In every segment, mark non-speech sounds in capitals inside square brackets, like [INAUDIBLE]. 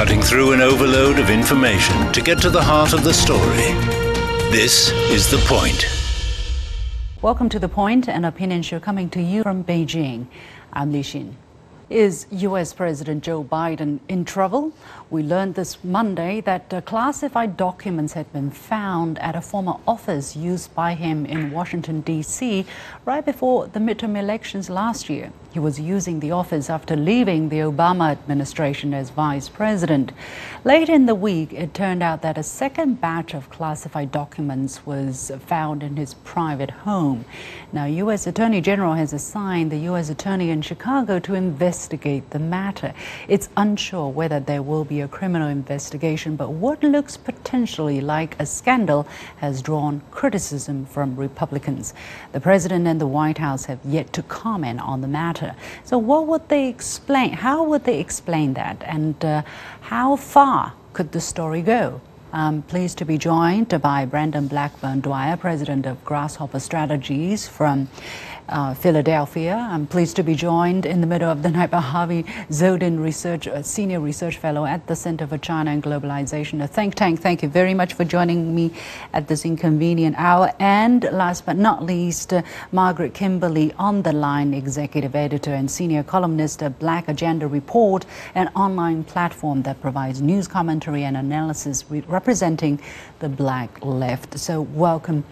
cutting through an overload of information to get to the heart of the story. This is The Point. Welcome to The Point, an opinion show coming to you from Beijing. I'm Liu Xin. Is US President Joe Biden in trouble? We learned this Monday that uh, classified documents had been found at a former office used by him in Washington, D.C., right before the midterm elections last year. He was using the office after leaving the Obama administration as vice president. Late in the week, it turned out that a second batch of classified documents was found in his private home. Now, U.S. Attorney General has assigned the U.S. Attorney in Chicago to investigate the matter. It's unsure whether there will be a criminal investigation, but what looks potentially like a scandal has drawn criticism from Republicans. The president and the White House have yet to comment on the matter. So, what would they explain? How would they explain that? And uh, how far could the story go? I'm pleased to be joined by Brandon Blackburn Dwyer, president of Grasshopper Strategies from uh, Philadelphia. I'm pleased to be joined in the middle of the night by Harvey Dzodin, research, uh, senior research fellow at the Center for China and Globalization, a think tank. Thank you very much for joining me at this inconvenient hour. And last but not least, uh, Margaret Kimberly on the line, executive editor and senior columnist of Black Agenda Report, an online platform that provides news commentary and analysis representing the black left. So welcome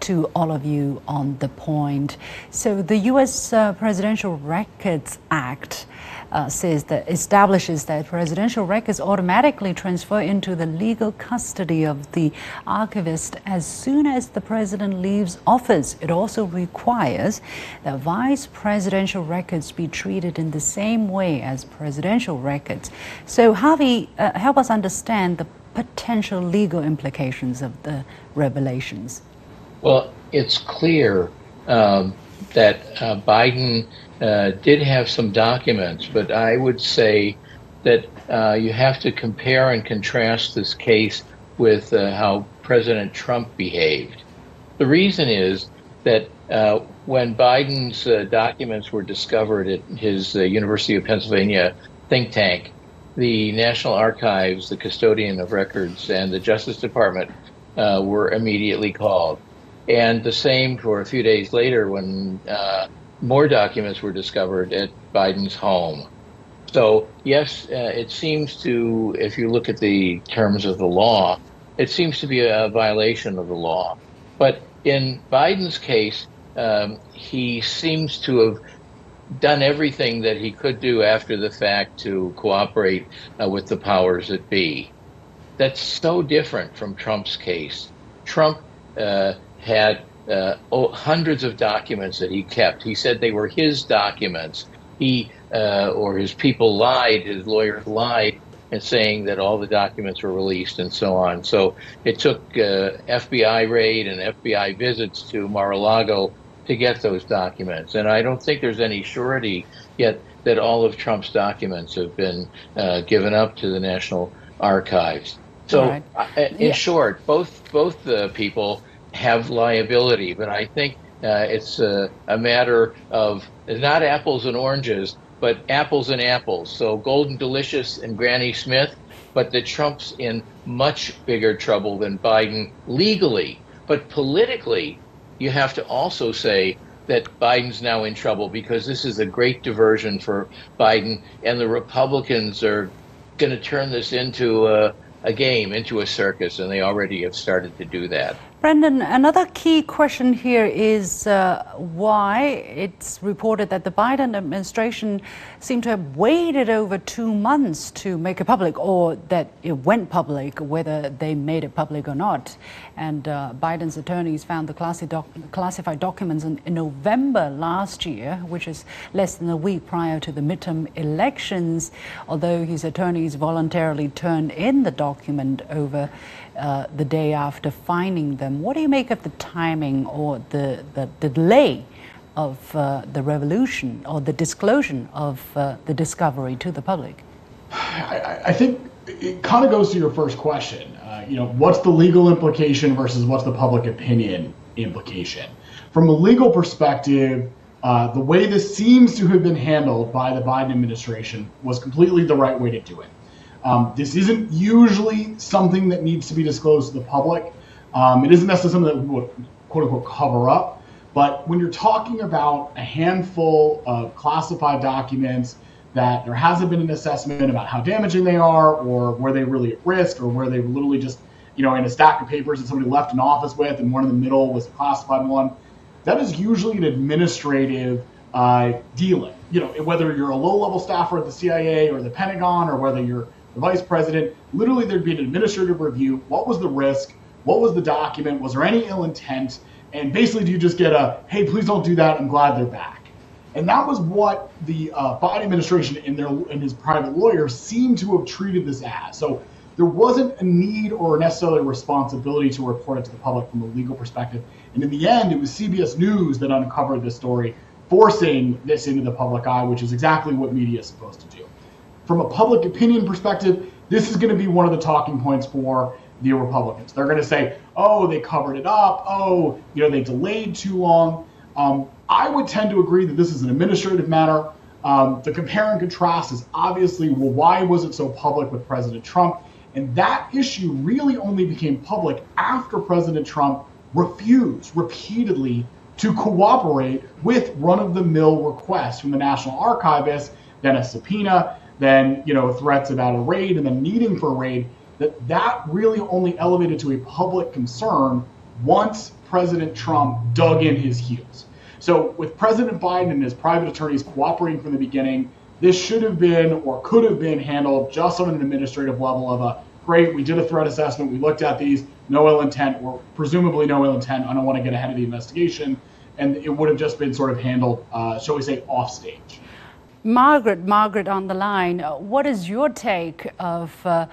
to all of you on the point. So the U.S. Uh, Presidential Records Act uh, says that establishes that presidential records automatically transfer into the legal custody of the archivist as soon as the president leaves office. It also requires that vice presidential records be treated in the same way as presidential records. So, Harvey, uh, help us understand the potential legal implications of the revelations. Well, it's clear um, that uh, Biden uh, did have some documents, but I would say that uh, you have to compare and contrast this case with uh, how President Trump behaved. The reason is that uh, when Biden's uh, documents were discovered at his University of Pennsylvania think tank, the National Archives, the custodian of records, and the Justice Department were immediately called. And the same for a few days later when uh, more documents were discovered at Biden's home. So, yes, uh, it seems to, if you look at the terms of the law, it seems to be a violation of the law. But in Biden's case, um, he seems to have done everything that he could do after the fact to cooperate uh, with the powers that be. That's so different from Trump's case. Trump uh, had uh, oh, hundreds of documents that he kept. He said they were his documents. He uh, or his people lied, his lawyers lied, and saying that all the documents were released and so on. So it took uh, FBI raid and FBI visits to Mar-a-Lago to get those documents. And I don't think there's any surety yet that all of Trump's documents have been uh, given up to the National Archives. So, right. Uh, in yeah. short, both both the people have liability. But I think uh, it's a, a, matter of not apples and oranges, but apples and apples. So Golden Delicious and Granny Smith, but the Trump's in much bigger trouble than Biden legally. But politically, you have to also say that Biden's now in trouble because this is a great diversion for Biden, and the Republicans are going to turn this into a, a game, into a circus, and they already have started to do that. Brendan, another key question here is uh, why it's reported that the Biden administration seemed to have waited over two months to make it public, or that it went public, whether they made it public or not. And uh, Biden's attorneys found the doc classified documents in, in, November last year, which is less than a week prior to the midterm elections, although his attorneys voluntarily turned in the document over uh, the day after finding them. What do you make of the timing or the, the, the delay of uh, the revolution or the disclosure of uh, the discovery to the public? I, I think it kind of goes to your first question. Uh, you know, what's the legal implication versus what's the public opinion implication? From a legal perspective, uh, the way this seems to have been handled by the Biden administration was completely the right way to do it. Um, this isn't usually something that needs to be disclosed to the public. Um, it isn't necessarily something that would quote unquote cover up. But when you're talking about a handful of classified documents that there hasn't been an assessment about how damaging they are or were they really at risk or were they literally just you know in a stack of papers that somebody left an office with and one in the middle was a classified one that is usually an administrative uh, dealing. You know whether you're a low level staffer at the cia or the pentagon or whether you're the vice president literally there'd be an administrative review. What was the risk? What was the document? Was there any ill intent and basically do you just get a hey please don't do that i'm glad they're back and that was what the uh, Biden administration and their and his private lawyer seemed to have treated this as. So there wasn't a need or necessarily a responsibility to report it to the public from a legal perspective. And in the end, it was CBS News that uncovered this story, forcing this into the public eye, which is exactly what media is supposed to do. From a public opinion perspective, this is going to be one of the talking points for the Republicans. They're going to say, "Oh, they covered it up. Oh, you know, they delayed too long." Um, I would tend to agree that this is an administrative matter. Um, the compare and contrast is obviously, well, why was it so public with President Trump? And that issue really only became public after President Trump refused repeatedly to cooperate with run of the mill requests from the National Archivist, then a subpoena, then you know threats about a raid and then needing for a raid that that really only elevated to a public concern once President Trump dug in his heels. So, with President Biden and his private attorneys cooperating from the beginning, this should have been or could have been handled just on an administrative level of a great, we did a threat assessment, we looked at these, no ill intent, or presumably no ill intent. I don't want to get ahead of the investigation. And it would have just been sort of handled, uh, shall we say, off stage. Margaret, Margaret on the line, what is your take of? Uh,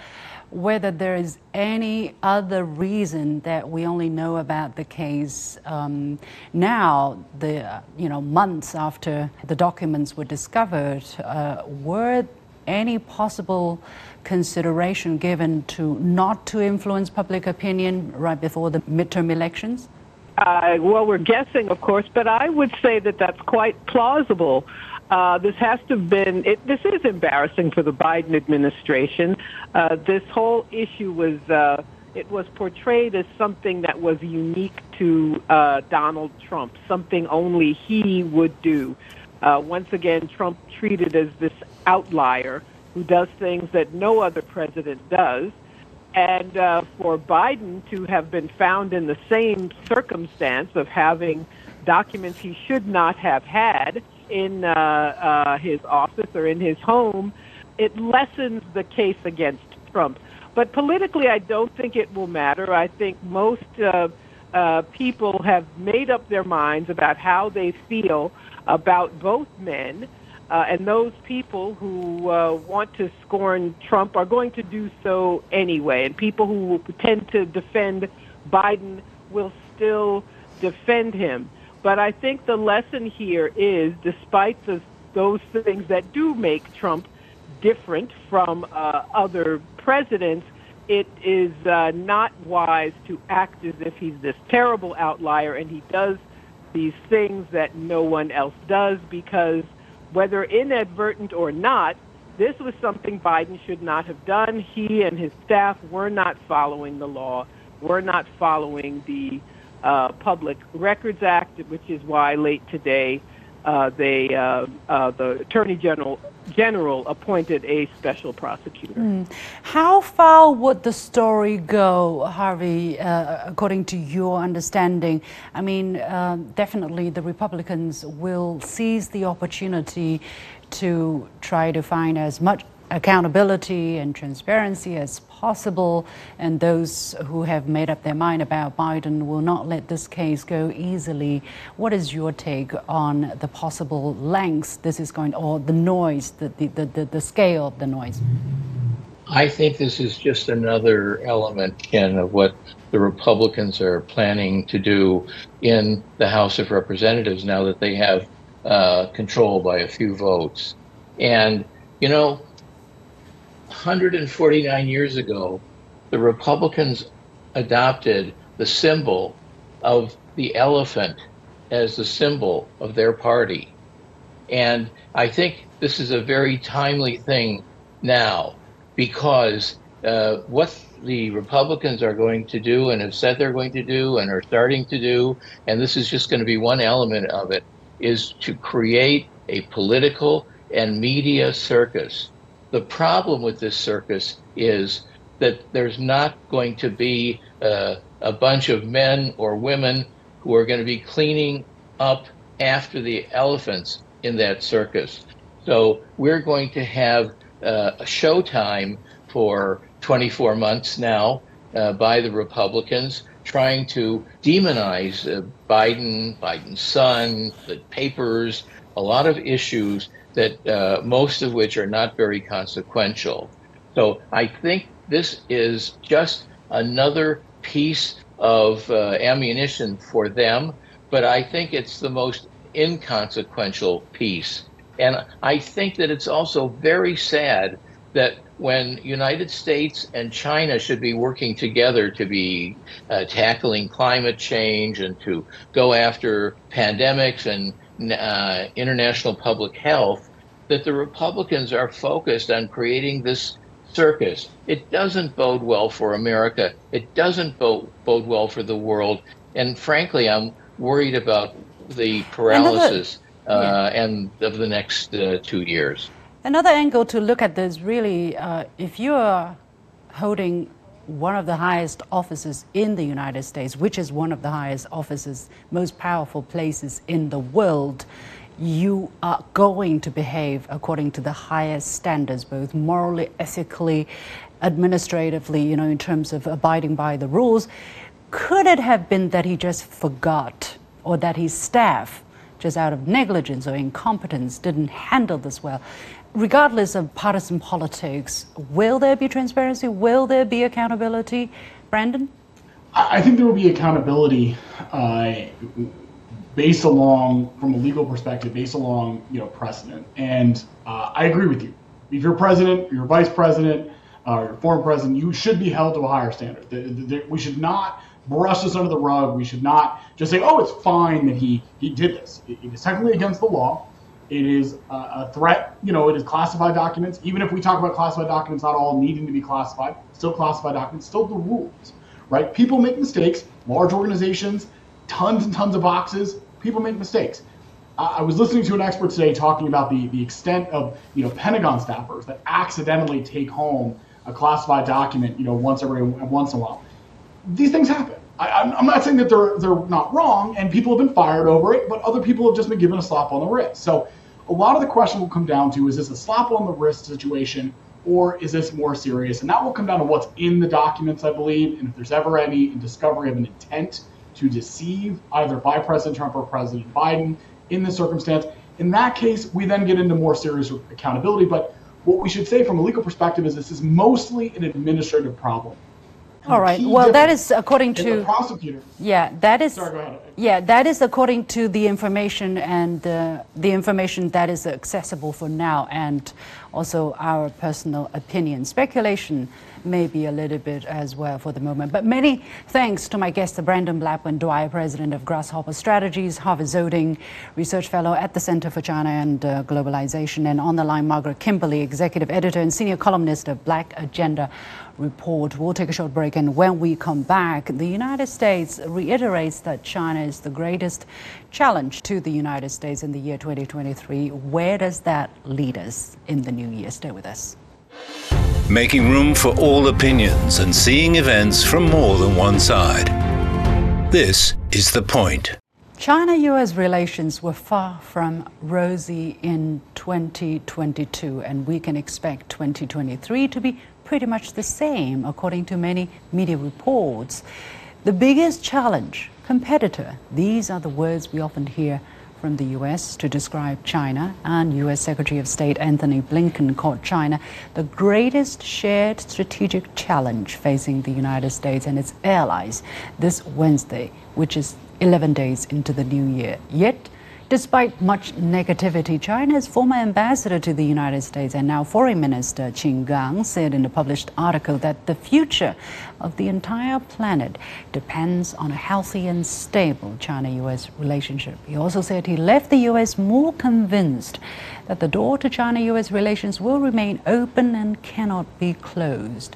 whether there is any other reason that we only know about the case um, now, the you know months after the documents were discovered, uh, were any possible consideration given to not to influence public opinion right before the midterm elections? Uh, well, we're guessing, of course, but I would say that that's quite plausible. Uh, this has to have been, it, this is embarrassing for the Biden administration. Uh, this whole issue was, uh, it was portrayed as something that was unique to uh, Donald Trump, something only he would do. Uh, once again, Trump treated as this outlier who does things that no other president does. And uh, for Biden to have been found in the same circumstance of having documents he should not have had in uh, uh, his office or in his home, it lessens the case against Trump. But politically, I don't think it will matter. I think most uh, uh, people have made up their minds about how they feel about both men. Uh, and those people who uh, want to scorn Trump are going to do so anyway. And people who tend to defend Biden will still defend him. But I think the lesson here is, despite the, those things that do make Trump different from uh, other presidents, it is uh, not wise to act as if he's this terrible outlier and he does these things that no one else does because whether inadvertent or not, this was something Biden should not have done. He and his staff were not following the law, were not following the uh, Public Records Act, which is why late today uh, they, uh, uh the Attorney General General appointed a special prosecutor. Mm. How far would the story go, Harvey, uh, according to your understanding? I mean, uh, definitely the Republicans will seize the opportunity to try to find as much accountability and transparency as possible. And those who have made up their mind about Biden will not let this case go easily. What is your take on the possible lengths this is going, or the noise, the, the, the, the scale of the noise? I think this is just another element, Ken, of what the Republicans are planning to do in the House of Representatives now that they have uh, control by a few votes. And, you know, 149 years ago, the Republicans adopted the symbol of the elephant as the symbol of their party. And I think this is a very timely thing now. because uh, what the Republicans are going to do and have said they're going to do and are starting to do, and this is just going to be one element of it, is to create a political and media circus. The problem with this circus is that there's not going to be uh, a bunch of men or women who are going to be cleaning up after the elephants in that circus. So we're going to have uh, a showtime for 24 months now uh, by the Republicans trying to demonize uh, Biden, Biden's son, the papers, a lot of issues that uh, most of which are not very consequential. So I think this is just another piece of uh, ammunition for them, but I think it's the most inconsequential piece. And I think that it's also very sad that when United States and China should be working together to be uh, tackling climate change and to go after pandemics and uh, international public health, that the Republicans are focused on creating this circus. It doesn't bode well for America. It doesn't bode, bode well for the world. And frankly, I'm worried about the paralysis Another, uh, yeah. and of the next uh, two years. Another angle to look at this really, uh, if you are holding one of the highest offices in the United States, which is one of the highest offices, most powerful places in the world, you are going to behave according to the highest standards, both morally, ethically, administratively, you know, in terms of abiding by the rules. Could it have been that he just forgot or that his staff, just out of negligence or incompetence, didn't handle this well? Regardless of partisan politics, will there be transparency? Will there be accountability? Brandon? I think there will be accountability. Uh, based along from a legal perspective, based along you know precedent. And uh, I agree with you. If you're president, you're vice president, uh, or former president, you should be held to a higher standard. The, the, the, we should not brush this under the rug. We should not just say, "Oh, it's fine that he he did this." it, it is technically against the law. It is a, threat. You know, it is classified documents. Even if we talk about classified documents, not all needing to be classified, still classified documents, still the rules, right? People make mistakes. Large organizations tons and tons of boxes. People make mistakes. I was listening to an expert today talking about the, the extent of you know Pentagon staffers that accidentally take home a classified document you know once every once in a while. These things happen. I, am not saying that they're they're not wrong, and people have been fired over it, but other people have just been given a slap on the wrist. So a lot of the question will come down to: Is this a slap on the wrist situation, or is this more serious? And that will come down to what's in the documents, I believe, and if there's ever any discovery of an intent to deceive either by President Trump or President Biden in this circumstance. In that case, we then get into more serious accountability. But what we should say from a legal perspective is this is mostly an administrative problem. All right. Well, that is according to the prosecutor. Yeah, that is. Sorry, go ahead. Yeah, that is according to the information and uh, the information that is accessible for now, and also our personal opinion. Speculation may be a little bit as well for the moment. But many thanks to my guest, Brandon Blackburn Dwyer, president of Grasshopper Strategies, Harvey Dzodin Research Fellow at the Center for China and uh, Globalization, and on the line, Margaret Kimberly, executive editor and senior columnist of Black Agenda Report. We'll take a short break, and when we come back, the United States reiterates that China is the greatest challenge to the United States in the year 2023. Where does that lead us in the new year? Stay with us making room for all opinions and seeing events from more than one side. This is The Point. China US relations were far from rosy in 2022, and we can expect 2023 to be pretty much the same, according to many media reports. The biggest challenge, competitor, these are the words we often hear from the U.S. to describe China, and U.S. Secretary of State Antony Blinken called China the greatest shared strategic challenge facing the United States and its allies this Wednesday, which is 11 days into the new year. Yet, Despite much negativity, China's former ambassador to the United States and now Foreign Minister Qin Gang said in a published article that the future of the entire planet depends on a healthy and stable China US relationship. He also said he left the US more convinced that the door to China US relations will remain open and cannot be closed.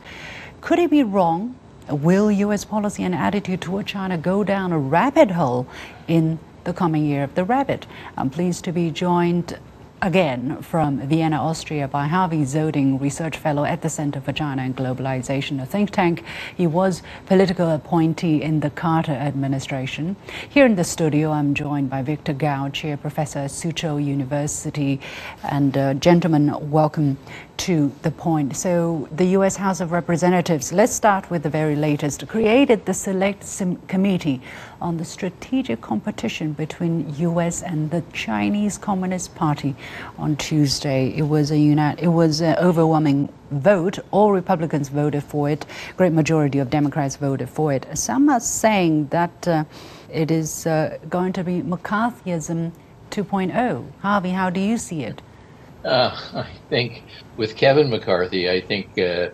Could he be wrong? Will US policy and attitude toward China go down a rabbit hole in the coming year of the rabbit. I'm pleased to be joined again from Vienna, Austria, by Harvey Dzodin, research fellow at the Center for China and Globalization, a think tank. He was political appointee in the Carter administration. Here in the studio, I'm joined by Victor Gao, chair professor at Suzhou University. And uh, gentlemen, welcome to the point. So, the U.S. House of Representatives, let's start with the very latest, created the Select Committee on the strategic competition between U.S. and the Chinese Communist Party on Tuesday. It was a unit, it was an overwhelming vote. All Republicans voted for it. Great majority of Democrats voted for it. Some are saying that uh, it is uh, going to be McCarthyism 2.0. Harvey, how do you see it? Uh, [LAUGHS] I think with Kevin McCarthy, I think uh,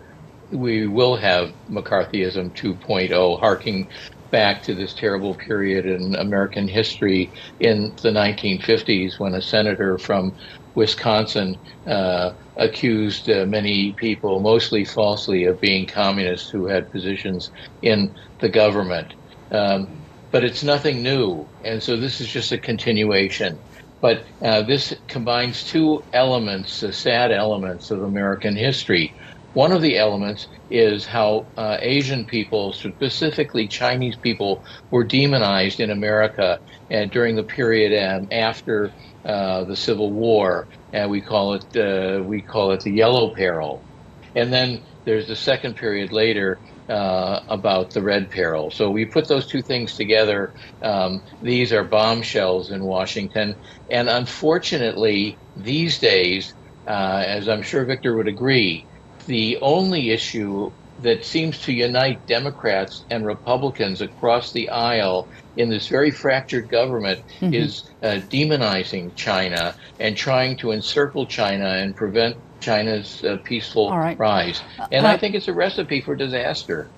we will have McCarthyism 2.0, harking back to this terrible period in American history in the 1950s when a senator from Wisconsin uh, accused uh, many people, mostly falsely, of being communists who had positions in the government. Um, but it's nothing new, and so this is just a continuation. But uh, this combines two elements, uh, sad elements of American history. One of the elements is how uh, Asian people, specifically Chinese people, were demonized in America and during the period um, after uh, the Civil War, and we call it uh, we call it the Yellow Peril. And then there's the second period later uh, about the red peril. So we put those two things together. Um, these are bombshells in Washington. And unfortunately, these days, uh, as I'm sure Victor would agree, the only issue that seems to unite Democrats and Republicans across the aisle in this very fractured government mm-hmm. is uh, demonizing China and trying to encircle China and prevent China's uh, peaceful right. rise. And uh, I think it's a recipe for disaster.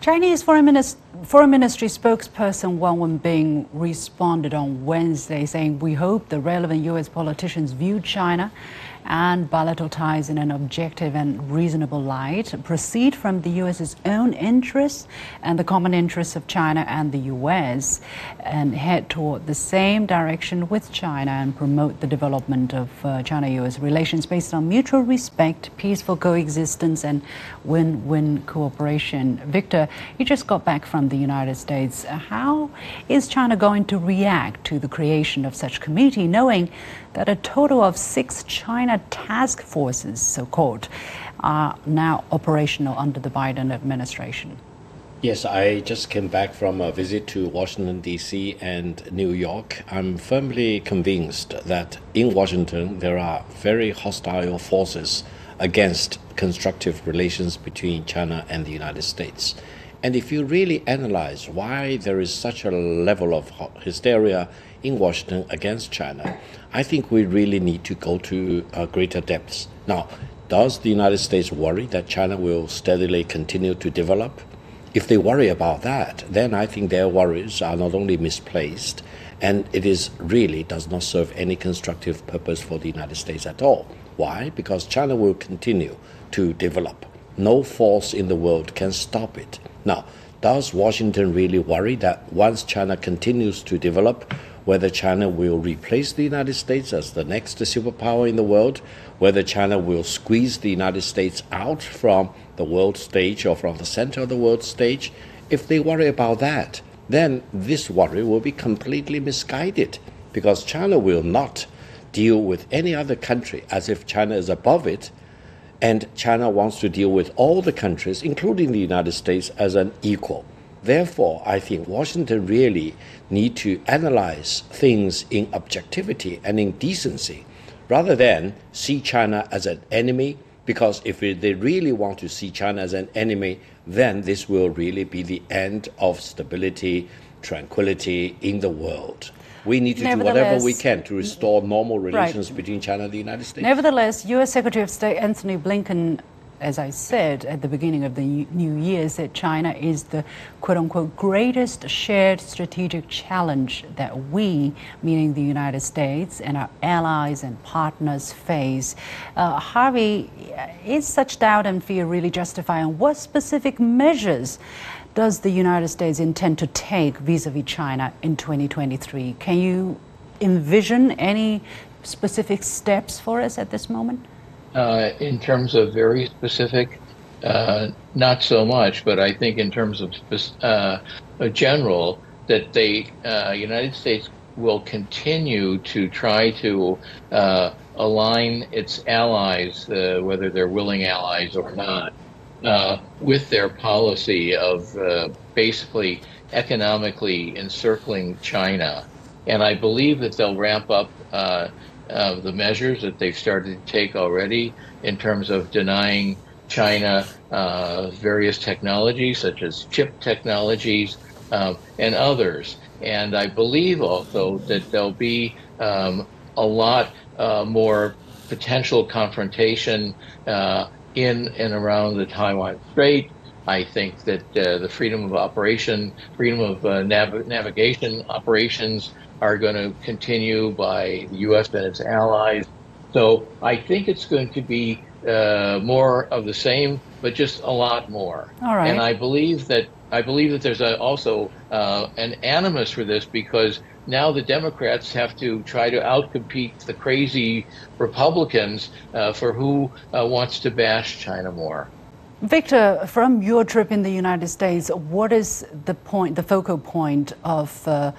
Chinese Foreign, Foreign Ministry spokesperson Wang Wenbin responded on Wednesday saying, We hope the relevant U.S. politicians view China and bilateral ties in an objective and reasonable light proceed from the U.S.'s own interests and the common interests of China and the U.S. and head toward the same direction with China and promote the development of uh, China U.S. relations based on mutual respect, peaceful coexistence, and win win cooperation. Victor, you just got back from the United States. How is China going to react to the creation of such committee, knowing that a total of six China task forces, so called, are now operational under the Biden administration. Yes, I just came back from a visit to Washington, D.C. and New York. I'm firmly convinced that in Washington there are very hostile forces against constructive relations between China and the United States. And if you really analyze why there is such a level of hysteria in Washington against China, I think we really need to go to uh, greater depths. Now, does the United States worry that China will steadily continue to develop? If they worry about that, then I think their worries are not only misplaced, and it is really does not serve any constructive purpose for the United States at all. Why? Because China will continue to develop. No force in the world can stop it. Now, does Washington really worry that once China continues to develop, whether China will replace the United States as the next superpower in the world, whether China will squeeze the United States out from the world stage or from the center of the world stage, if they worry about that, then this worry will be completely misguided because China will not deal with any other country as if China is above it. And China wants to deal with all the countries, including the United States, as an equal. Therefore, I think Washington really need to analyze things in objectivity and in decency, rather than see China as an enemy. Because if they really want to see China as an enemy, then this will really be the end of stability, tranquility in the world. We need to do whatever we can to restore normal relations right. between China and the United States. Nevertheless, U.S. Secretary of State Antony Blinken as I said at the beginning of the new year, said China is the quote unquote greatest shared strategic challenge that we, meaning the United States, and our allies and partners face. Uh, Harvey, is such doubt and fear really justified? And what specific measures does the United States intend to take vis a vis China in 2023? Can you envision any specific steps for us at this moment? Uh, in terms of very specific, uh, not so much, but I think in terms of uh, general, that the uh, United States will continue to try to uh, align its allies, whether they're willing allies or not, with their policy of basically economically encircling China. And I believe that they'll ramp up of the measures that they've started to take already in terms of denying China uh, various technologies such as chip technologies um, and others. And I believe also that there'll be um, a lot uh, more potential confrontation uh, in and around the Taiwan Strait. I think that uh, the freedom of operation, freedom of uh, nav- navigation operations are going to continue by the U.S. and its allies. So I think it's going to be uh, more of the same, but just a lot more. All right. And I believe that I believe that there's a, also uh, an animus for this because now the Democrats have to try to outcompete the crazy Republicans uh, for who uh, wants to bash China more. Victor, from your trip in the United States, what is the point, the focal point of uh,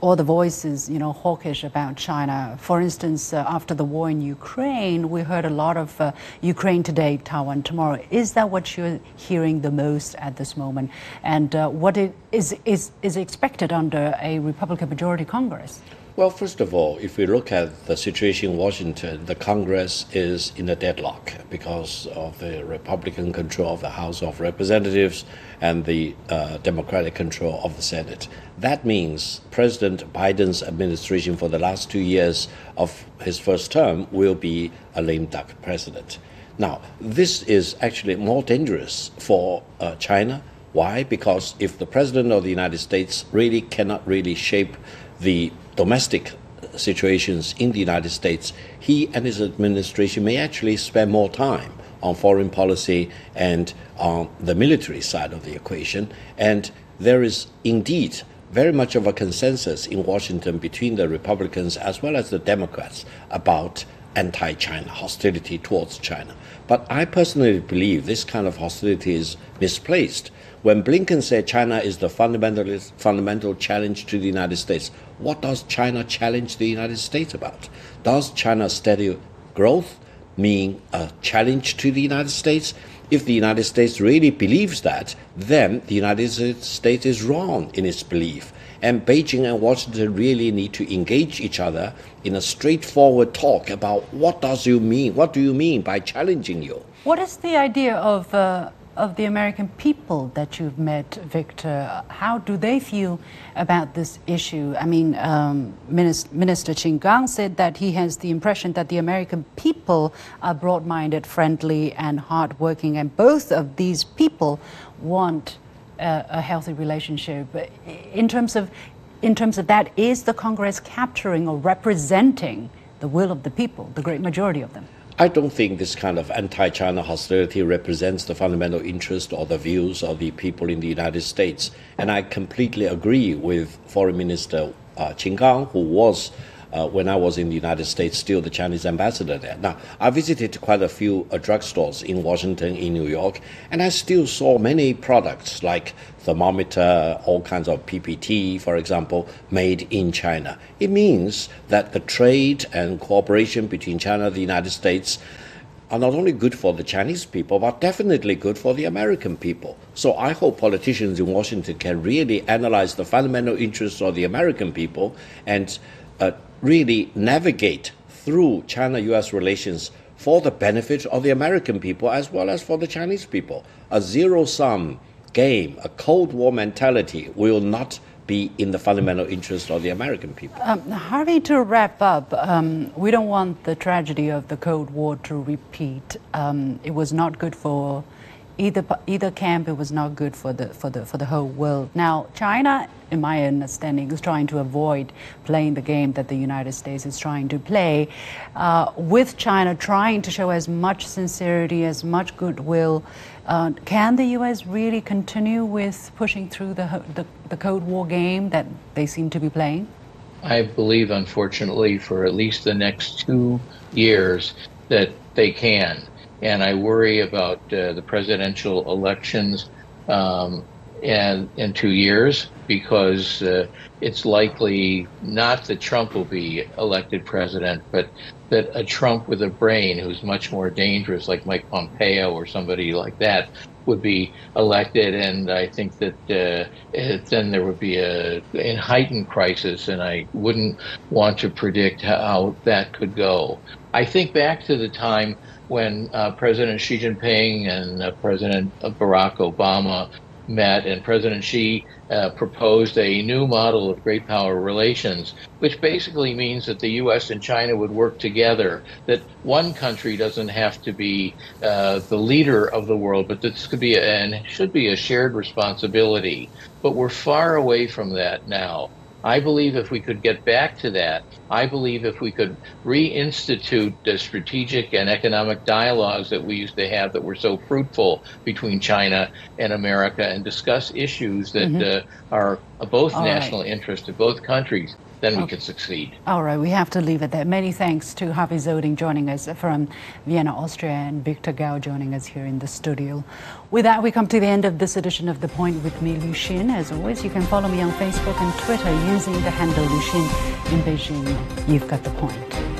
all the voices, you know, hawkish about China. For instance, uh, after the war in Ukraine, we heard a lot of uh, Ukraine today, Taiwan tomorrow. Is that what you're hearing the most at this moment? And uh, what it is, is, is expected under a Republican majority Congress? Well, first of all, if we look at the situation in Washington, the Congress is in a deadlock because of the Republican control of the House of Representatives and the uh, Democratic control of the Senate. That means President Biden's administration for the last two years of his first term will be a lame duck president. Now, this is actually more dangerous for uh, China. Why? Because if the president of the United States really cannot really shape the domestic situations in the United States, he and his administration may actually spend more time on foreign policy and on the military side of the equation. And there is indeed very much of a consensus in Washington between the Republicans as well as the Democrats about anti China hostility towards China. But I personally believe this kind of hostility is misplaced. When Blinken said China is the fundamental challenge to the United States, what does China challenge the United States about? Does China's steady growth mean a challenge to the United States? If the United States really believes that, then the United States is wrong in its belief. And Beijing and Washington really need to engage each other in a straightforward talk about what does you mean? What do you mean by challenging you? What is the idea of uh, of the American people that you've met, Victor, how do they feel about this issue? I mean, um, Minister, Minister Qin Gang said that he has the impression that the American people are broad minded, friendly, and hardworking, and both of these people want uh, a healthy relationship. In terms of in terms of that, is the Congress capturing or representing the will of the people, the great majority of them? I don't think this kind of anti China hostility represents the fundamental interest or the views of the people in the United States. And I completely agree with Foreign Minister uh, Qin Gang, who was uh, when I was in the United States, still the Chinese ambassador there. Now, I visited quite a few uh, drugstores in Washington, in New York, and I still saw many products like thermometer, all kinds of PPE, for example, made in China. It means that the trade and cooperation between China and the United States are not only good for the Chinese people, but definitely good for the American people. So I hope politicians in Washington can really analyze the fundamental interests of the American people and uh, really navigate through China US relations for the benefit of the American people as well as for the Chinese people. A zero sum game, a Cold War mentality will not be in the fundamental interest of the American people. Um, Harvey, to wrap up, um, we don't want the tragedy of the Cold War to repeat. Um, it was not good for either either camp. It was not good for the for the for the whole world. Now, China, in my understanding, is trying to avoid playing the game that the United States is trying to play. Uh, with China trying to show as much sincerity, as much goodwill, uh, can the U.S. really continue with pushing through the, the the Cold War game that they seem to be playing? I believe, unfortunately, for at least the next two years, that they can and I worry about uh, the presidential elections um, and in two years because uh, it's likely not that Trump will be elected president, but that a Trump with a brain who's much more dangerous, like Mike Pompeo or somebody like that, would be elected. And I think that uh, it, then there would be a, a heightened crisis, and I wouldn't want to predict how that could go. I think back to the time when uh, President Xi Jinping and uh, President Barack Obama met, and President Xi uh, proposed a new model of great power relations, which basically means that the U.S. and China would work together, that one country doesn't have to be uh, the leader of the world, but this could be a, and should be a shared responsibility. But we're far away from that now. I believe if we could get back to that, I believe if we could reinstitute the strategic and economic dialogues that we used to have that were so fruitful between China and America and discuss issues that mm-hmm. uh, are both All national right. interest to both countries, then we okay. can succeed. All right, we have to leave it there. Many thanks to Harvey Dzodin joining us from Vienna, Austria, and Victor Gao joining us here in the studio. With that, we come to the end of this edition of The Point with me, Liu Xin. As always, you can follow me on Facebook and Twitter using the handle Liu Xin in Beijing. You've got the point.